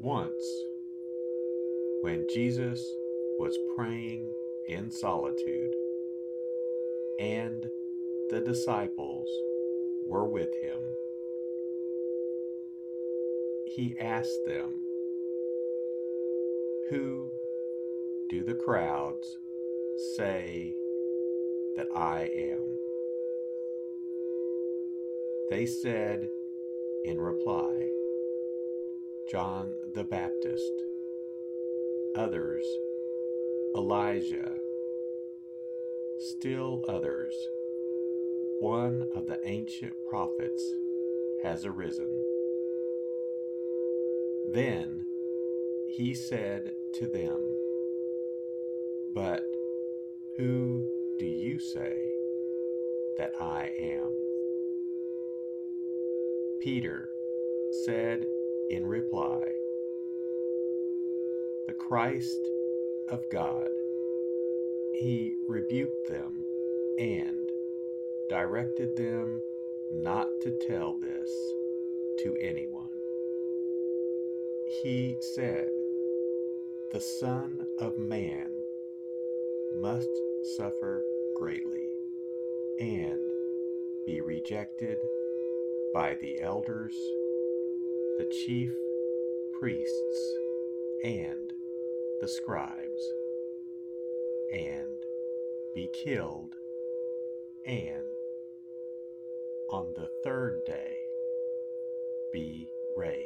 Once, when Jesus was praying in solitude, and the disciples were with him, he asked them, Who do the crowds say that I am? They said in reply, John the Baptist, others, Elijah, still others, one of the ancient prophets has arisen. Then he said to them, But who do you say that I am? Peter said in reply, The Christ of God. He rebuked them and directed them not to tell this to anyone. He said, The Son of Man must suffer greatly and be rejected by the elders the chief priests and the scribes, and be killed, and on the third day be raised.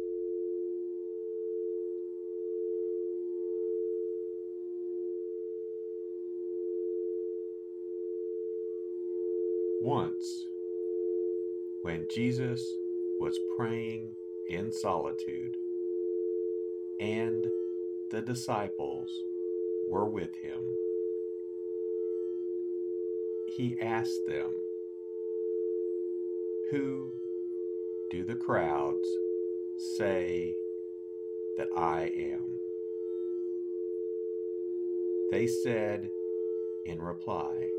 Once, when Jesus was praying in solitude and the disciples were with him, he asked them, who do the crowds say that I am? They said in reply,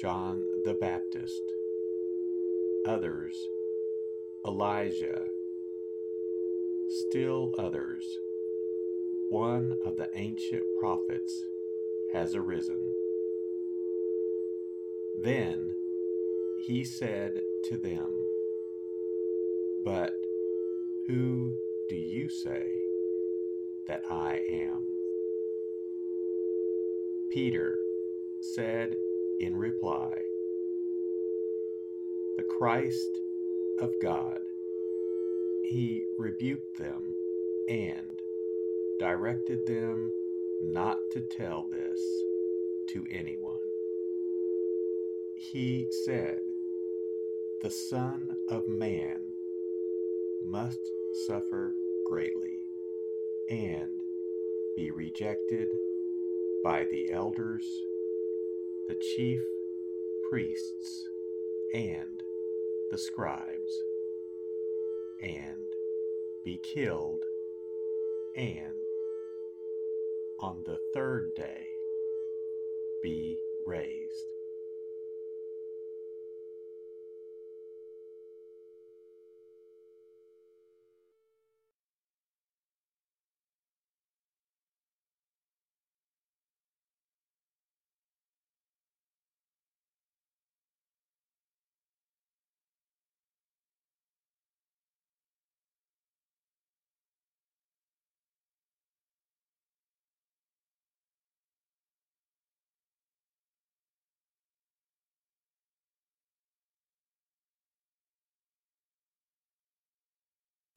John the Baptist, others, Elijah, still others, one of the ancient prophets has arisen. Then he said to them, But who do you say that I am? Peter said in reply, The Christ of God. He rebuked them and directed them not to tell this to anyone. He said, the Son of Man must suffer greatly and be rejected by the elders, the chief priests, and the scribes, and be killed, and on the third day be raised.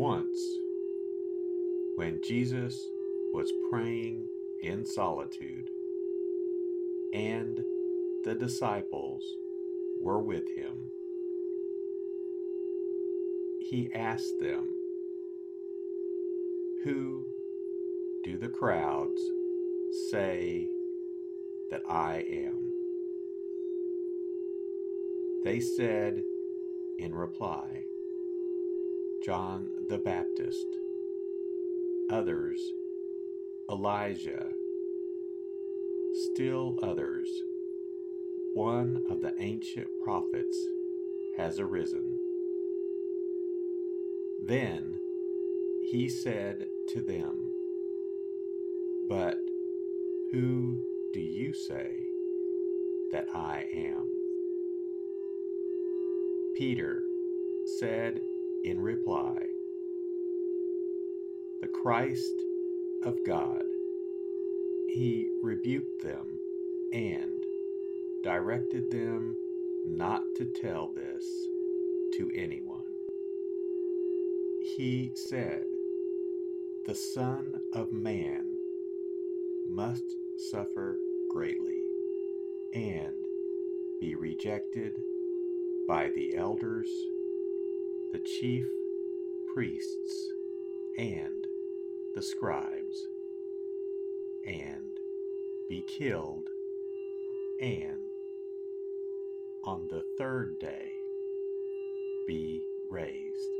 Once, when Jesus was praying in solitude and the disciples were with him, he asked them, Who do the crowds say that I am? They said in reply, John the Baptist, others, Elijah, still others, one of the ancient prophets has arisen. Then he said to them, But who do you say that I am? Peter said in reply, The Christ of God. He rebuked them and directed them not to tell this to anyone. He said, The Son of Man must suffer greatly and be rejected by the elders, the chief priests, and the scribes, and be killed, and on the third day be raised.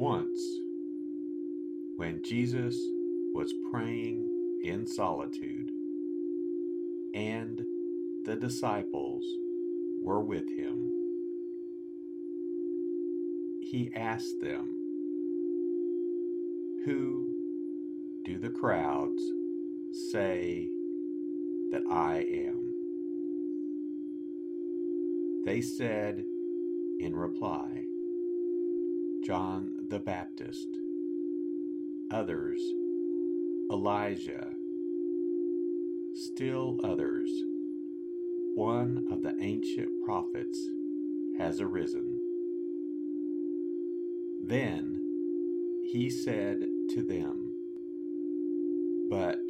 Once, when Jesus was praying in solitude, and the disciples were with him, he asked them, Who do the crowds say that I am? They said in reply, John the Baptist, others Elijah, still others, one of the ancient prophets has arisen. Then he said to them, But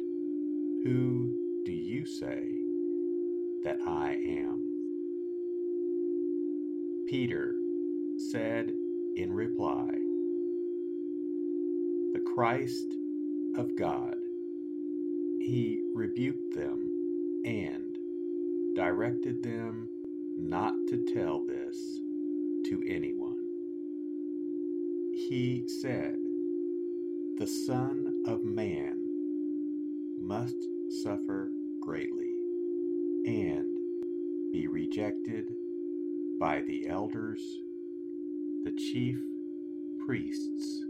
who do you say that I am? Peter said in reply, The Christ of God. He rebuked them and directed them not to tell this to anyone. He said, The Son of Man must suffer greatly and be rejected by the elders the chief priests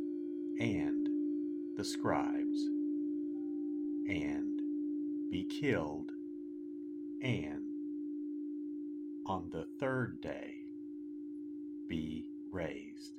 and the scribes, and be killed, and on the third day be raised.